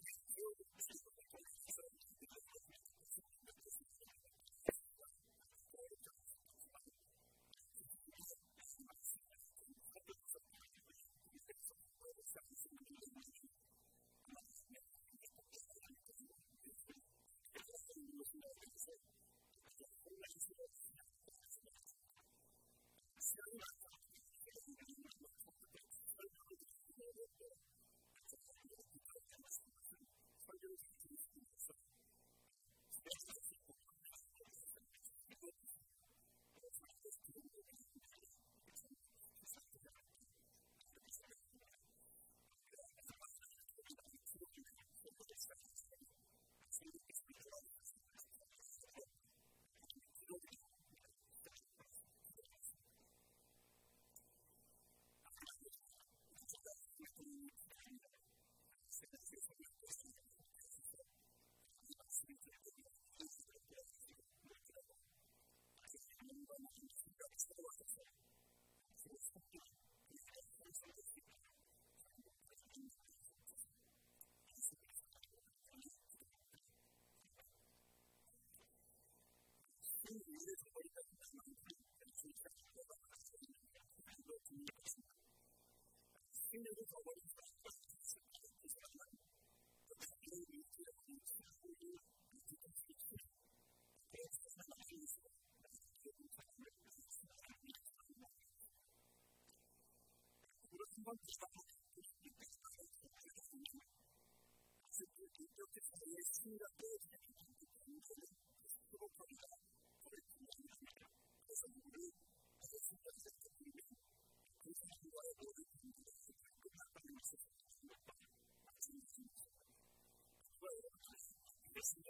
and be yielded to the Ele é um Eu que fazer isso, This is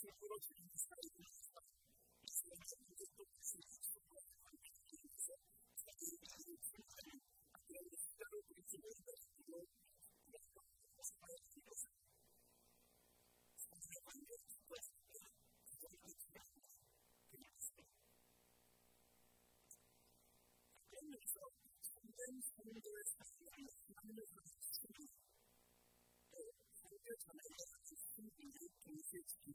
profectus est in statu eius et ex hoc modo est quod est in hoc modo quod est in hoc modo quod est sit in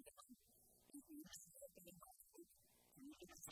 et quest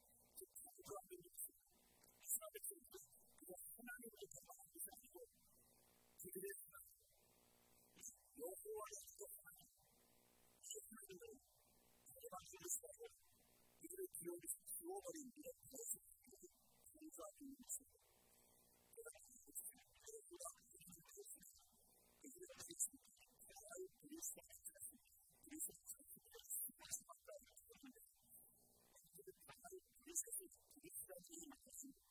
敵です。両方は一つだから、一つだけそれは一つだけど、いずれ気をつけようがいいそれはそれそれ Thank you.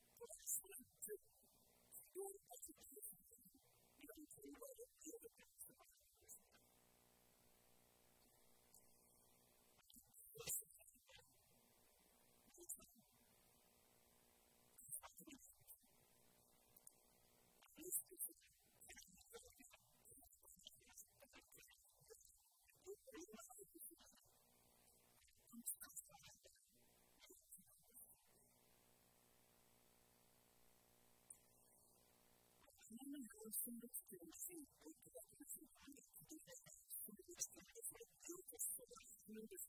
cum sunt distincti ut praeteritus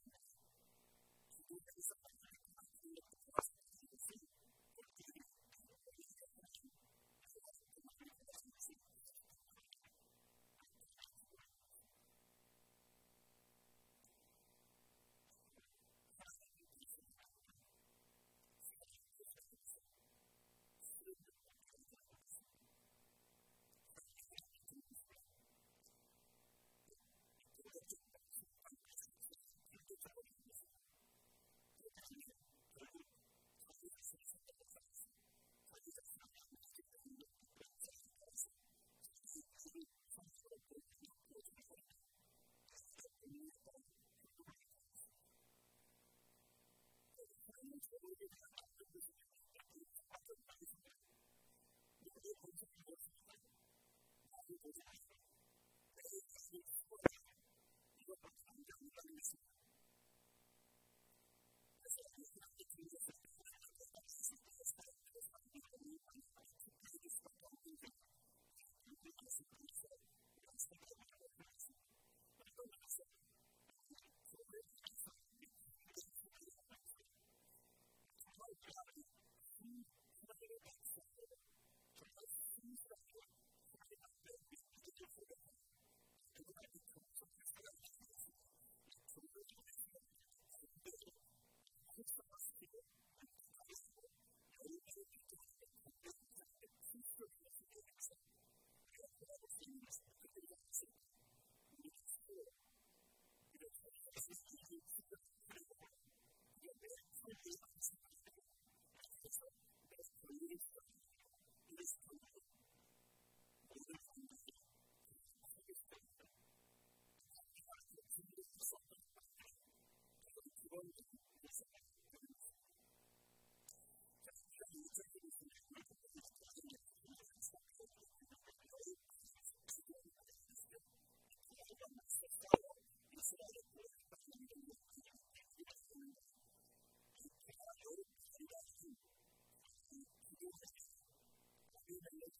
Thank you. est per illustris investitibus qui sunt in hoc tempore praesentes et qui habent in se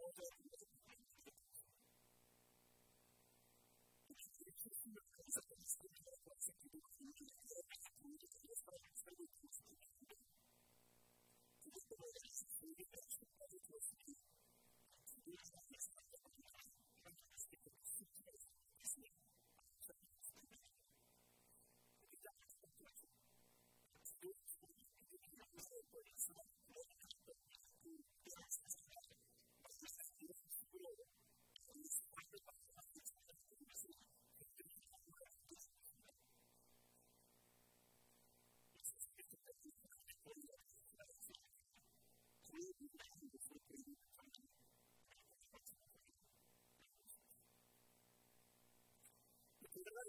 Or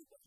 Thank you.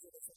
Gracias.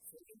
それに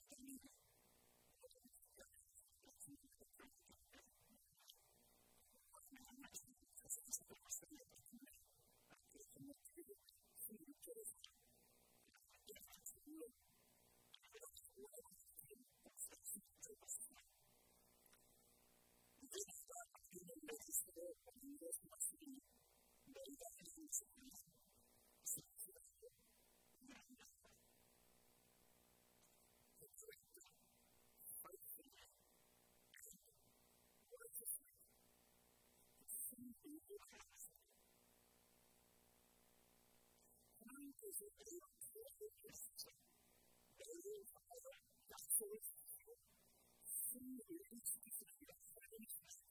Thank you.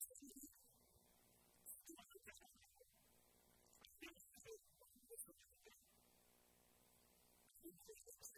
Thank you.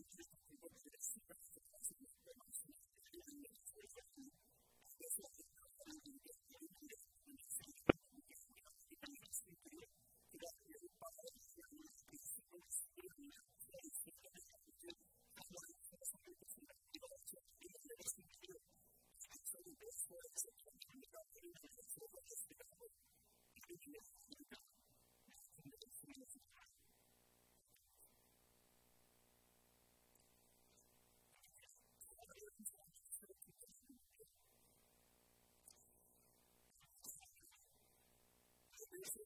understand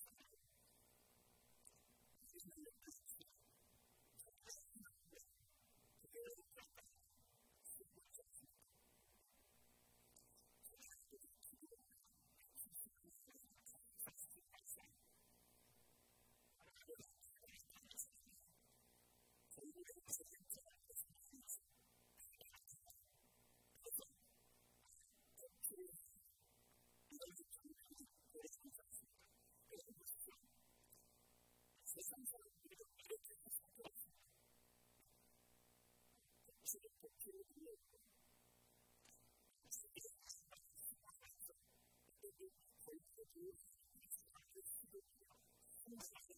主要是因为市场的需求量、供给量。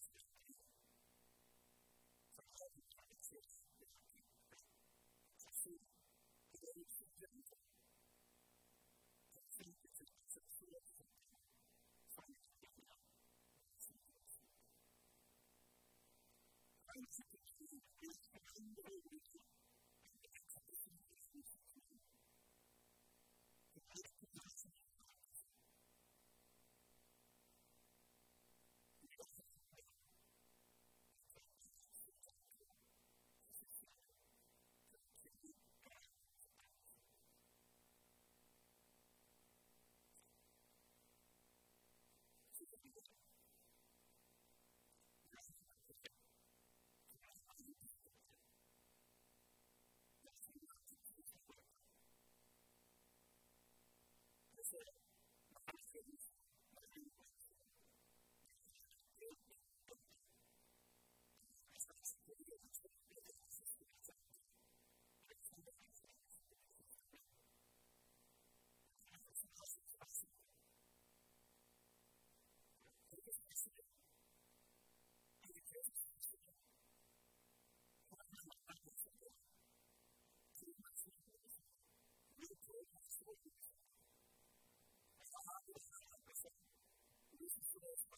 feet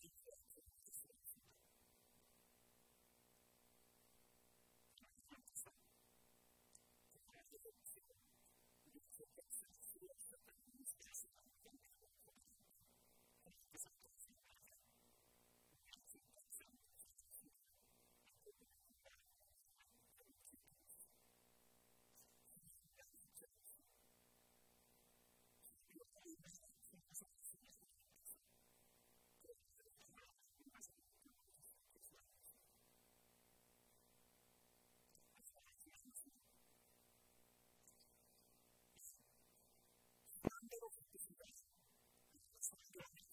but Thank you.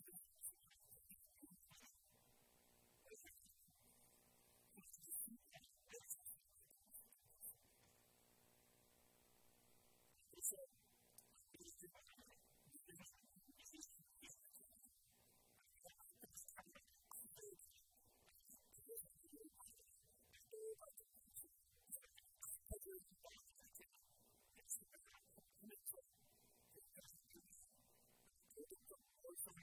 or from